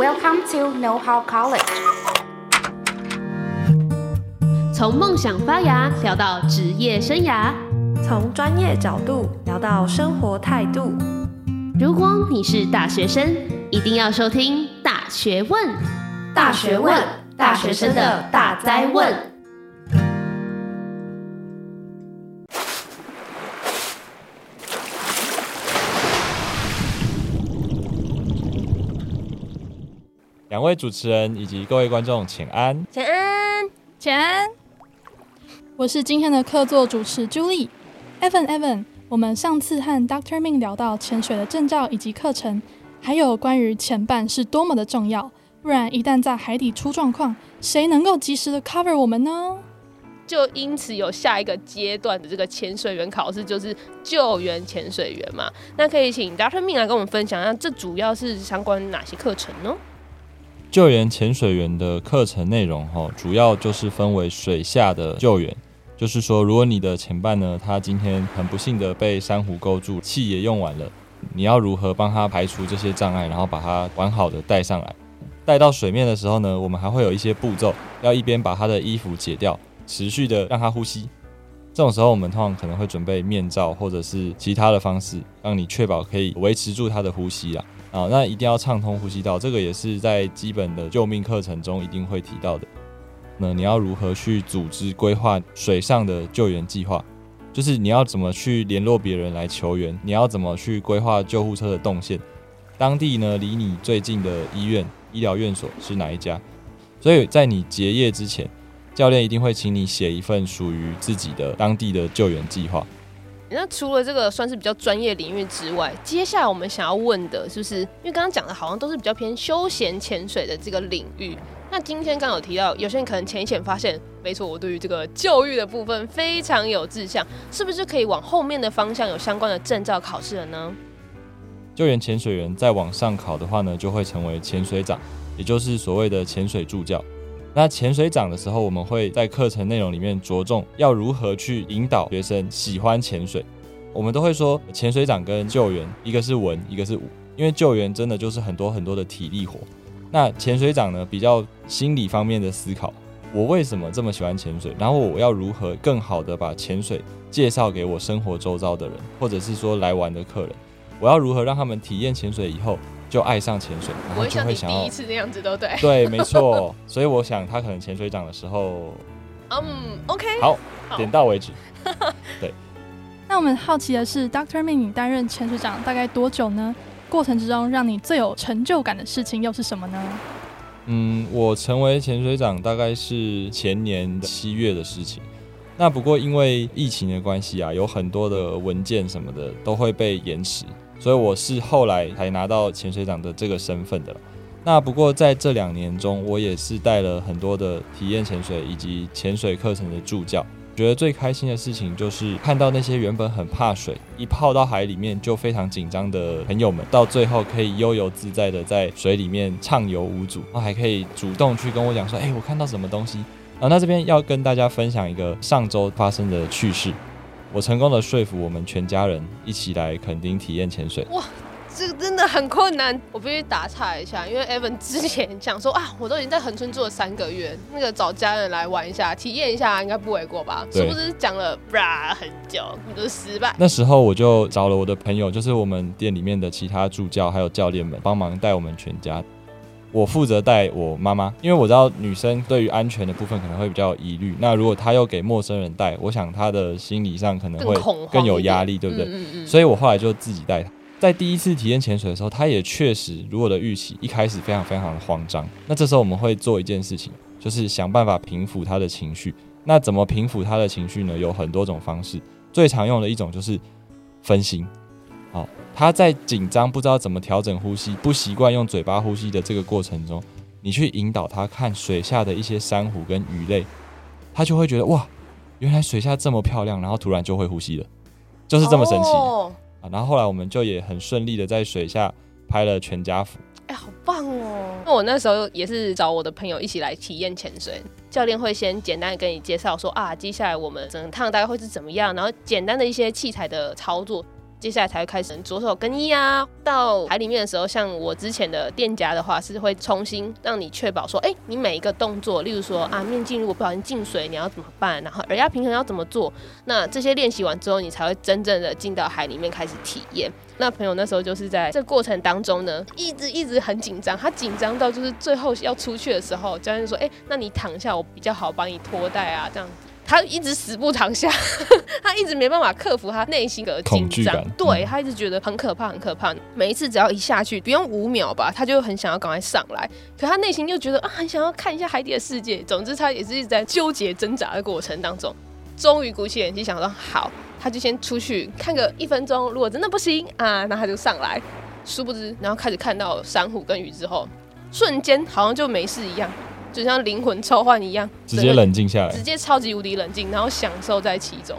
Welcome to Know How College。从梦想发芽聊到职业生涯，从专业角度聊到生活态度。如果你是大学生，一定要收听《大学问》。大学问，大学生的大灾问。两位主持人以及各位观众，请安，请安，请安。我是今天的客座主持 Julie，Evan，Evan。我们上次和 Doctor Ming 聊到潜水的证照以及课程，还有关于潜伴是多么的重要，不然一旦在海底出状况，谁能够及时的 cover 我们呢？就因此有下一个阶段的这个潜水员考试，就是救援潜水员嘛。那可以请 Doctor Ming 来跟我们分享一下，这主要是相关哪些课程呢？救援潜水员的课程内容，哈，主要就是分为水下的救援。就是说，如果你的前伴呢，他今天很不幸的被珊瑚勾住，气也用完了，你要如何帮他排除这些障碍，然后把他完好的带上来？带到水面的时候呢，我们还会有一些步骤，要一边把他的衣服解掉，持续的让他呼吸。这种时候，我们通常可能会准备面罩或者是其他的方式，让你确保可以维持住他的呼吸啊。啊，那一定要畅通呼吸道，这个也是在基本的救命课程中一定会提到的。那你要如何去组织规划水上的救援计划？就是你要怎么去联络别人来求援？你要怎么去规划救护车的动线？当地呢，离你最近的医院、医疗院所是哪一家？所以在你结业之前，教练一定会请你写一份属于自己的当地的救援计划。那除了这个算是比较专业领域之外，接下来我们想要问的是不是，因为刚刚讲的好像都是比较偏休闲潜水的这个领域。那今天刚有提到，有些人可能潜一潜发现，没错，我对于这个教育的部分非常有志向，是不是可以往后面的方向有相关的证照考试了呢？救援潜水员再往上考的话呢，就会成为潜水长，也就是所谓的潜水助教。那潜水长的时候，我们会在课程内容里面着重要如何去引导学生喜欢潜水。我们都会说，潜水长跟救援一个是文，一个是武，因为救援真的就是很多很多的体力活。那潜水长呢，比较心理方面的思考，我为什么这么喜欢潜水？然后我要如何更好的把潜水介绍给我生活周遭的人，或者是说来玩的客人？我要如何让他们体验潜水以后就爱上潜水，然后就会想要第一次那样子，都对？对，没错。所以我想他可能潜水长的时候，嗯，OK，好，点到为止。对。那我们好奇的是，Dr. Ming，你担任潜水长大概多久呢？过程之中，让你最有成就感的事情又是什么呢？嗯，我成为潜水长大概是前年七月的事情。那不过因为疫情的关系啊，有很多的文件什么的都会被延迟，所以我是后来才拿到潜水长的这个身份的。那不过在这两年中，我也是带了很多的体验潜水以及潜水课程的助教。觉得最开心的事情就是看到那些原本很怕水，一泡到海里面就非常紧张的朋友们，到最后可以悠游自在的在水里面畅游无阻，然后还可以主动去跟我讲说：“哎，我看到什么东西。”啊，那这边要跟大家分享一个上周发生的趣事，我成功的说服我们全家人一起来垦丁体验潜水。哇！这个真的很困难，我必须打岔一下，因为 Evan 之前讲说啊，我都已经在恒春住了三个月，那个找家人来玩一下，体验一下，应该不为过吧？是不是讲了吧很久，都是失败？那时候我就找了我的朋友，就是我们店里面的其他助教还有教练们帮忙带我们全家。我负责带我妈妈，因为我知道女生对于安全的部分可能会比较有疑虑。那如果她又给陌生人带，我想她的心理上可能会更有压力，对不对？嗯嗯嗯。所以我后来就自己带她。在第一次体验潜水的时候，她。也确实如我的预期，一开始非常非常的慌张。那这时候我们会做一件事情，就是想办法平复她的情绪。那怎么平复她。的情绪呢？有很多种方式，最常用的一种就是分心。好，他在紧张不知道怎么调整呼吸，不习惯用嘴巴呼吸的这个过程中，你去引导他看水下的一些珊瑚跟鱼类，他就会觉得哇，原来水下这么漂亮，然后突然就会呼吸了，就是这么神奇。Oh. 啊，然后后来我们就也很顺利的在水下拍了全家福。哎，好棒哦！那我那时候也是找我的朋友一起来体验潜水，教练会先简单跟你介绍说啊，接下来我们整趟大概会是怎么样，然后简单的一些器材的操作。接下来才会开始着手更衣啊。到海里面的时候，像我之前的店家的话，是会重新让你确保说，哎、你每一个动作，例如说啊，面镜如果不小心进水，你要怎么办？然后耳压平衡要怎么做？那这些练习完之后，你才会真正的进到海里面开始体验。那朋友那时候就是在这过程当中呢，一直一直很紧张，他紧张到就是最后要出去的时候，教练说，哎、那你躺下，我比较好帮你脱带啊，这样。他一直死不躺下，他一直没办法克服他内心的紧张，对，他一直觉得很可怕，很可怕。每一次只要一下去，不用五秒吧，他就很想要赶快上来。可他内心又觉得啊，很想要看一下海底的世界。总之，他也是一直在纠结挣扎的过程当中。终于鼓起勇气想说好，他就先出去看个一分钟。如果真的不行啊，那他就上来。殊不知，然后开始看到珊瑚跟鱼之后，瞬间好像就没事一样。就像灵魂抽换一样，直接冷静下来，直接超级无敌冷静，然后享受在其中。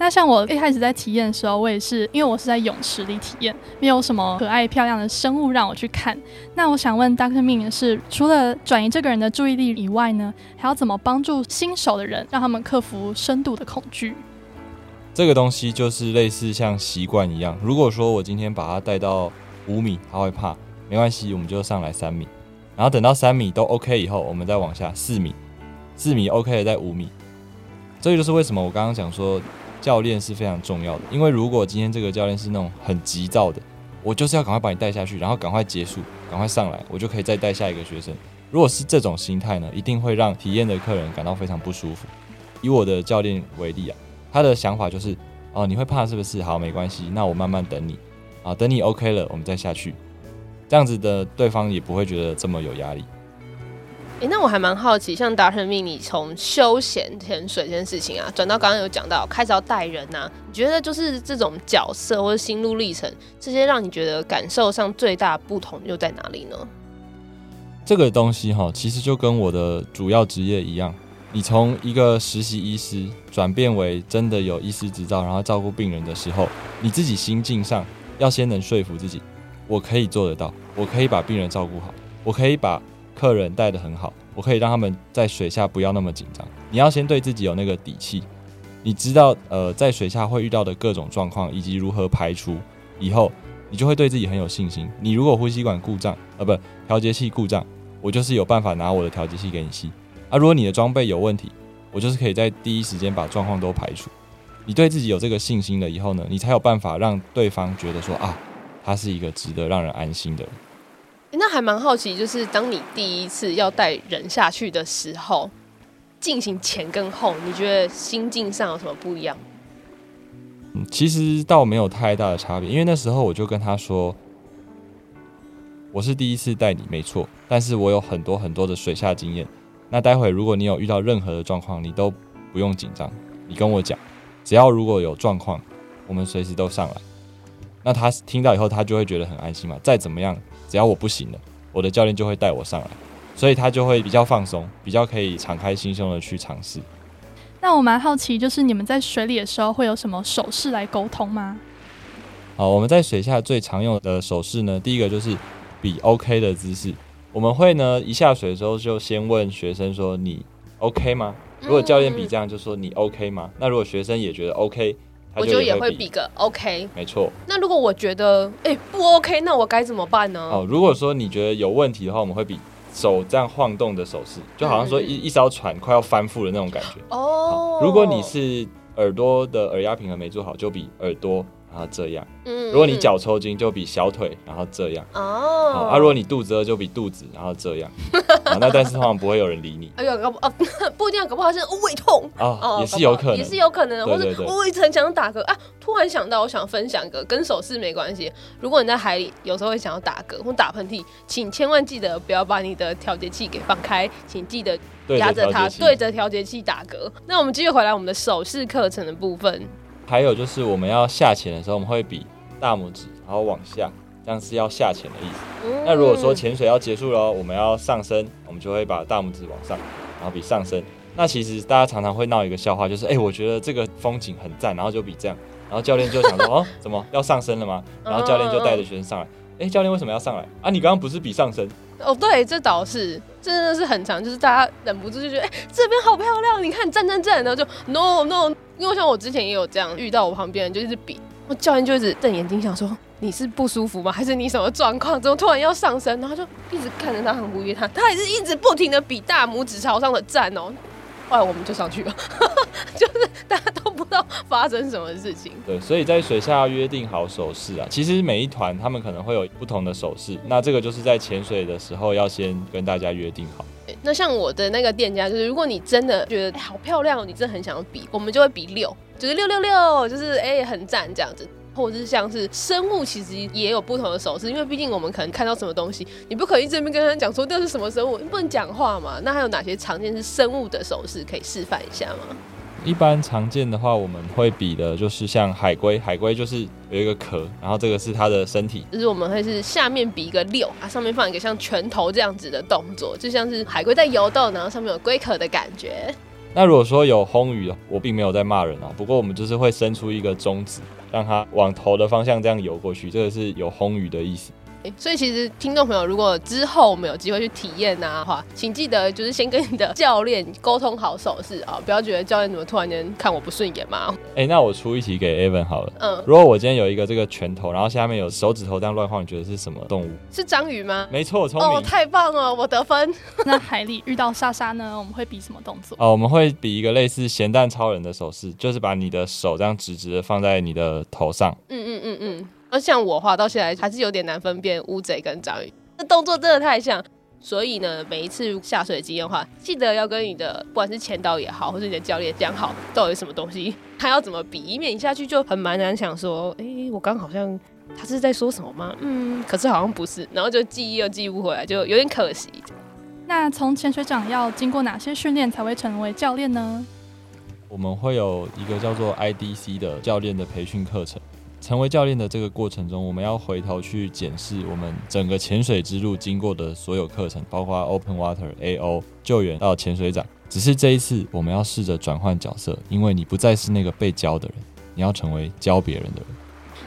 那像我一开始在体验的时候，我也是因为我是在泳池里体验，没有什么可爱漂亮的生物让我去看。那我想问 Dr. Ming 的是，除了转移这个人的注意力以外呢，还要怎么帮助新手的人，让他们克服深度的恐惧？这个东西就是类似像习惯一样，如果说我今天把他带到五米，他会怕，没关系，我们就上来三米。然后等到三米都 OK 以后，我们再往下四米，四米 OK 了再五米。这就是为什么我刚刚讲说教练是非常重要的，因为如果今天这个教练是那种很急躁的，我就是要赶快把你带下去，然后赶快结束，赶快上来，我就可以再带下一个学生。如果是这种心态呢，一定会让体验的客人感到非常不舒服。以我的教练为例啊，他的想法就是哦，你会怕是不是？好，没关系，那我慢慢等你啊，等你 OK 了，我们再下去。这样子的对方也不会觉得这么有压力。哎、欸，那我还蛮好奇，像 Dr. Ming，你从休闲潜水这件事情啊，转到刚刚有讲到开始要带人呐、啊，你觉得就是这种角色或者心路历程，这些让你觉得感受上最大不同又在哪里呢？这个东西哈，其实就跟我的主要职业一样，你从一个实习医师转变为真的有医师执照，然后照顾病人的时候，你自己心境上要先能说服自己。我可以做得到，我可以把病人照顾好，我可以把客人带得很好，我可以让他们在水下不要那么紧张。你要先对自己有那个底气，你知道，呃，在水下会遇到的各种状况以及如何排除，以后你就会对自己很有信心。你如果呼吸管故障，呃，不，调节器故障，我就是有办法拿我的调节器给你吸。啊，如果你的装备有问题，我就是可以在第一时间把状况都排除。你对自己有这个信心了以后呢，你才有办法让对方觉得说啊。他是一个值得让人安心的人。那还蛮好奇，就是当你第一次要带人下去的时候，进行前跟后，你觉得心境上有什么不一样？嗯，其实倒没有太大的差别，因为那时候我就跟他说，我是第一次带你，没错，但是我有很多很多的水下经验。那待会如果你有遇到任何的状况，你都不用紧张，你跟我讲，只要如果有状况，我们随时都上来。那他听到以后，他就会觉得很安心嘛。再怎么样，只要我不行了，我的教练就会带我上来，所以他就会比较放松，比较可以敞开心胸的去尝试。那我蛮好奇，就是你们在水里的时候会有什么手势来沟通吗？好，我们在水下最常用的手势呢，第一个就是比 OK 的姿势。我们会呢一下水的时候就先问学生说：“你 OK 吗？”如果教练比这样，就说：“你 OK 吗？”那如果学生也觉得 OK。我就也会比个 OK，没错。那如果我觉得哎、欸、不 OK，那我该怎么办呢？哦，如果说你觉得有问题的话，我们会比手这样晃动的手势，就好像说一一艘船快要翻覆的那种感觉。哦。如果你是耳朵的耳压平衡没做好，就比耳朵。然后这样，嗯，如果你脚抽筋，就比小腿，然后这样，哦，好啊，如果你肚子饿，就比肚子，然后这样，那但是通常不会有人理你。哎呦，搞不哦，不一定要搞不好是胃痛。哦，也是有可能，也是有可能，或者我一直很想打嗝。啊，突然想到，我想分享一个跟手势没关系。如果你在海里有时候会想要打嗝或打喷嚏，请千万记得不要把你的调节器给放开，请记得压着它对着调节器打嗝。那我们继续回来我们的手势课程的部分。还有就是我们要下潜的时候，我们会比大拇指，然后往下，这样是要下潜的意思。那如果说潜水要结束了，我们要上升，我们就会把大拇指往上，然后比上升。那其实大家常常会闹一个笑话，就是哎、欸，我觉得这个风景很赞，然后就比这样，然后教练就想说哦，怎么要上升了吗？然后教练就带着学生上来，哎、欸，教练为什么要上来啊？你刚刚不是比上升？哦，对，这倒是真的是很长，就是大家忍不住就觉得哎、欸，这边好漂亮，你看站站站，然后就 no no。因为像我之前也有这样遇到，我旁边人就一直比，我教练就一直瞪眼睛，想说你是不舒服吗？还是你什么状况？怎么突然要上升？然后就一直看着他，很不悦他，他还是一直不停的比大拇指朝上的站哦。后来我们就上去了，就是大家都不知道发生什么事情。对，所以在水下要约定好手势啊。其实每一团他们可能会有不同的手势，那这个就是在潜水的时候要先跟大家约定好。那像我的那个店家，就是如果你真的觉得、好漂亮，你真的很想要比，我们就会比六，就是六六六，就是哎、很赞这样子。或者是像是生物，其实也有不同的手势，因为毕竟我们可能看到什么东西，你不可以一直跟他讲说这是什么生物，你不能讲话嘛。那还有哪些常见是生物的手势可以示范一下吗？一般常见的话，我们会比的就是像海龟，海龟就是有一个壳，然后这个是它的身体，就是我们会是下面比一个六啊，上面放一个像拳头这样子的动作，就像是海龟在游动，然后上面有龟壳的感觉。那如果说有轰鱼，我并没有在骂人啊，不过我们就是会伸出一个中指。让它往头的方向这样游过去，这个是有轰鱼的意思。所以其实听众朋友，如果之后我们有机会去体验呐的话，请记得就是先跟你的教练沟通好手势啊，不要觉得教练怎么突然间看我不顺眼嘛。哎、欸，那我出一题给 Evan 好了。嗯，如果我今天有一个这个拳头，然后下面有手指头这样乱晃，你觉得是什么动物？是章鱼吗？没错，聪明。哦，太棒了，我得分。那海里遇到莎莎呢？我们会比什么动作？哦，我们会比一个类似咸蛋超人的手势，就是把你的手这样直直的放在你的头上。嗯嗯嗯嗯。而像我话到现在还是有点难分辨乌贼跟章鱼，这动作真的太像。所以呢，每一次下水经验的话，记得要跟你的不管是前导也好，或是你的教练讲好，到底什么东西，他要怎么比，以免一下去就很蛮难想说，哎、欸，我刚好像他是在说什么吗？嗯，可是好像不是，然后就记忆又记不回来，就有点可惜。那从潜水长要经过哪些训练才会成为教练呢？我们会有一个叫做 IDC 的教练的培训课程。成为教练的这个过程中，我们要回头去检视我们整个潜水之路经过的所有课程，包括 Open Water、AO、救援到潜水长。只是这一次，我们要试着转换角色，因为你不再是那个被教的人，你要成为教别人的人。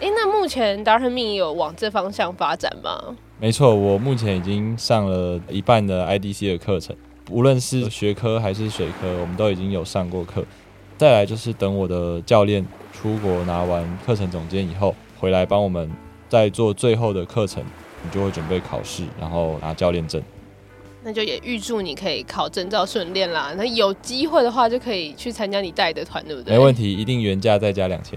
诶、欸，那目前 Dr. Ming 有往这方向发展吗？没错，我目前已经上了一半的 IDC 的课程，无论是学科还是水科，我们都已经有上过课。再来就是等我的教练。出国拿完课程总监以后，回来帮我们再做最后的课程，你就会准备考试，然后拿教练证。那就也预祝你可以考证照顺利啦。那有机会的话，就可以去参加你带的团，对不对？没问题，一定原价再加两千。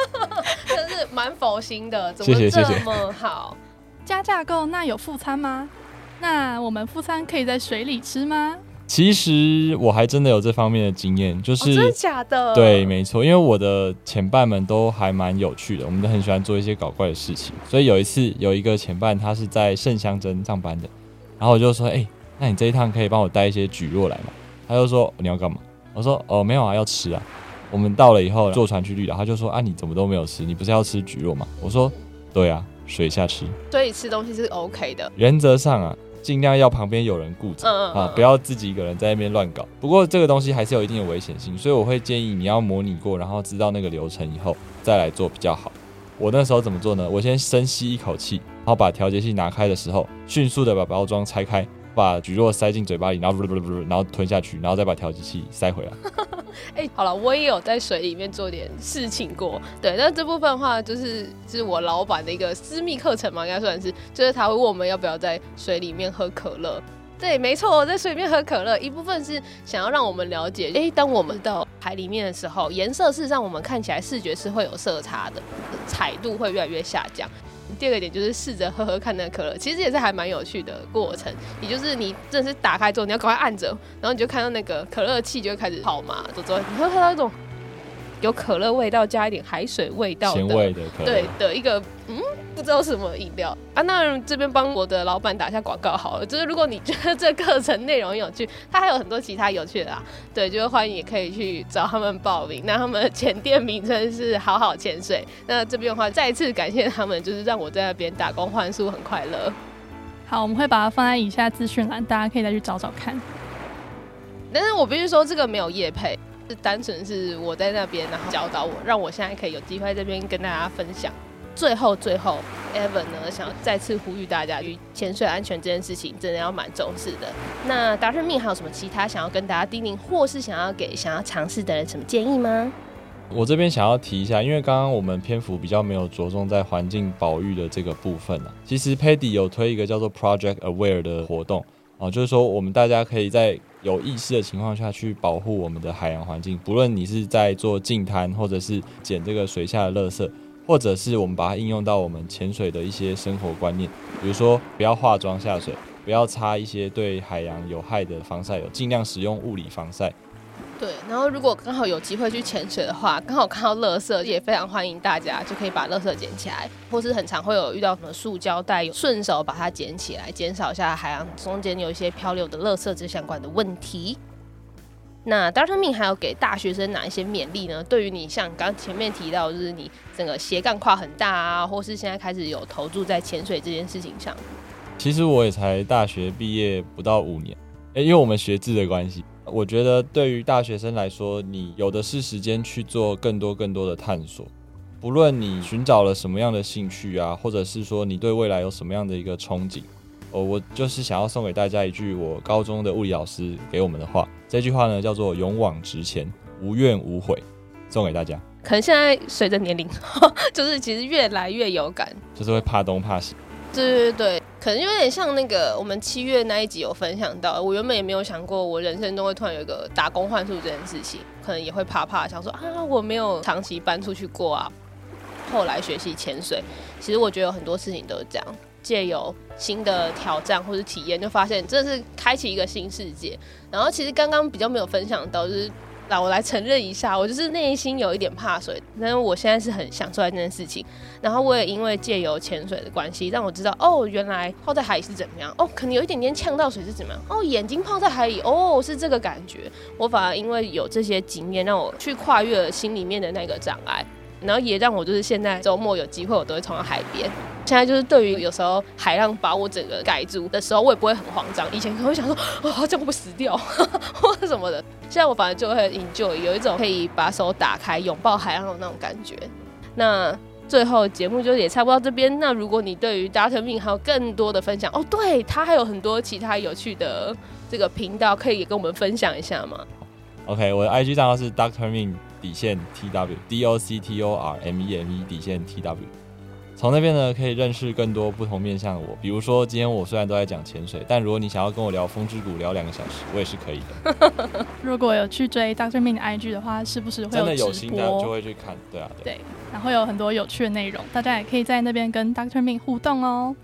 真是蛮佛心的，怎么这么好？加价购，那有副餐吗？那我们副餐可以在水里吃吗？其实我还真的有这方面的经验，就是、哦、真的假的？对，没错，因为我的前伴们都还蛮有趣的，我们都很喜欢做一些搞怪的事情。所以有一次有一个前伴，他是在圣香珍上班的，然后我就说：“哎、欸，那你这一趟可以帮我带一些蒟蒻来吗？”他就说：“你要干嘛？”我说：“哦，没有啊，要吃啊。”我们到了以后坐船去绿岛，他就说：“啊，你怎么都没有吃？你不是要吃蒟蒻吗？”我说：“对啊，水下吃。”所以吃东西是 OK 的，原则上啊。尽量要旁边有人顾着、嗯、啊，不要自己一个人在那边乱搞。不过这个东西还是有一定的危险性，所以我会建议你要模拟过，然后知道那个流程以后再来做比较好。我那时候怎么做呢？我先深吸一口气，然后把调节器拿开的时候，迅速的把包装拆开。把蒟蒻塞进嘴巴里，然后不不不，然后吞下去，然后再把调节器塞回来。哎、欸，好了，我也有在水里面做点事情过。对，那这部分的话，就是是我老板的一个私密课程嘛，应该算是，就是他会问我们要不要在水里面喝可乐。对，没错，我在水里面喝可乐，一部分是想要让我们了解，哎、欸，当我们到海里面的时候，颜色事实上我们看起来视觉是会有色差的，彩度会越来越下降。第二个点就是试着喝喝看那可乐，其实也是还蛮有趣的过程。也就是你真的是打开之后，你要赶快按着，然后你就看到那个可乐气就会开始跑嘛，走走，你会看到一种有可乐味道加一点海水味道的，咸味的可乐，对的一个嗯。不知道什么饮料啊？那这边帮我的老板打一下广告好了。就是如果你觉得这课程内容有趣，它还有很多其他有趣的啊。对，就是欢迎也可以去找他们报名。那他们的潜店名称是好好潜水。那这边的话，再次感谢他们，就是让我在那边打工换宿很快乐。好，我们会把它放在以下资讯栏，大家可以再去找找看。但是我必须说，这个没有夜配，是单纯是我在那边然后教导我，让我现在可以有机会在这边跟大家分享。最后，最后，Evan 呢，想要再次呼吁大家，与潜水安全这件事情，真的要蛮重视的。那 Dr. Ming 还有什么其他想要跟大家叮咛，或是想要给想要尝试的人什么建议吗？我这边想要提一下，因为刚刚我们篇幅比较没有着重在环境保育的这个部分啊。其实 Paddy 有推一个叫做 Project Aware 的活动哦，就是说我们大家可以在有意识的情况下去保护我们的海洋环境，不论你是在做净滩，或者是捡这个水下的垃圾，或者是我们把它应用到我们潜水的一些生活观念，比如说不要化妆下水，不要擦一些对海洋有害的防晒油，尽量使用物理防晒。对，然后如果刚好有机会去潜水的话，刚好看到垃圾，也非常欢迎大家就可以把垃圾捡起来，或是很常会有遇到什么塑胶袋，顺手把它捡起来，减少一下海洋中间有一些漂流的垃圾这相关的问题。那 d r m i n 还有给大学生哪一些勉励呢？对于你像刚前面提到，就是你整个斜杠跨很大啊，或是现在开始有投注在潜水这件事情上。其实我也才大学毕业不到五年，诶，因为我们学制的关系。我觉得对于大学生来说，你有的是时间去做更多更多的探索。不论你寻找了什么样的兴趣啊，或者是说你对未来有什么样的一个憧憬，哦，我就是想要送给大家一句我高中的物理老师给我们的话。这句话呢叫做“勇往直前，无怨无悔”，送给大家。可能现在随着年龄，就是其实越来越有感，就是会怕东怕西。对对对。可能有点像那个我们七月那一集有分享到，我原本也没有想过我人生中会突然有一个打工换宿这件事情，可能也会怕怕，想说啊我没有长期搬出去过啊。后来学习潜水，其实我觉得有很多事情都是这样，借由新的挑战或者体验，就发现真的是开启一个新世界。然后其实刚刚比较没有分享到就是。那我来承认一下，我就是内心有一点怕水，但是我现在是很享受这件事情。然后我也因为借由潜水的关系，让我知道哦，原来泡在海里是怎么样，哦，可能有一点点呛到水是怎么样，哦，眼睛泡在海里，哦，是这个感觉。我反而因为有这些经验，让我去跨越了心里面的那个障碍。然后也让我就是现在周末有机会，我都会冲到海边。现在就是对于有时候海浪把我整个盖住的时候，我也不会很慌张。以前可能会想说，啊，这样会不会死掉，或者什么的。现在我反而就会 enjoy，有一种可以把手打开拥抱海浪的那种感觉。那最后节目就也差不多到这边。那如果你对于 Dr. Ming 还有更多的分享，哦，对，他还有很多其他有趣的这个频道，可以也跟我们分享一下吗？OK，我的 IG 账号是 Doctor Ming。底线 T W D O C T O R M E M E 底线 T W，从那边呢可以认识更多不同面向的我。比如说今天我虽然都在讲潜水，但如果你想要跟我聊风之谷聊两个小时，我也是可以的。如果有去追 Dr. Ming 的 IG 的话，是不是会有直播？真的有心的就会去看，对啊，对。对，然后有很多有趣的内容，大家也可以在那边跟 Doctor Ming 互动哦。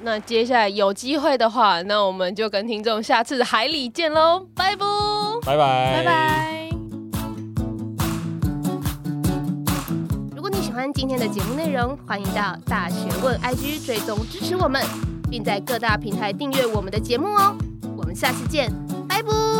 那接下来有机会的话，那我们就跟听众下次海里见喽，拜拜，拜拜，拜拜。今天的节目内容，欢迎到大学问 IG 追踪支持我们，并在各大平台订阅我们的节目哦。我们下次见，拜拜。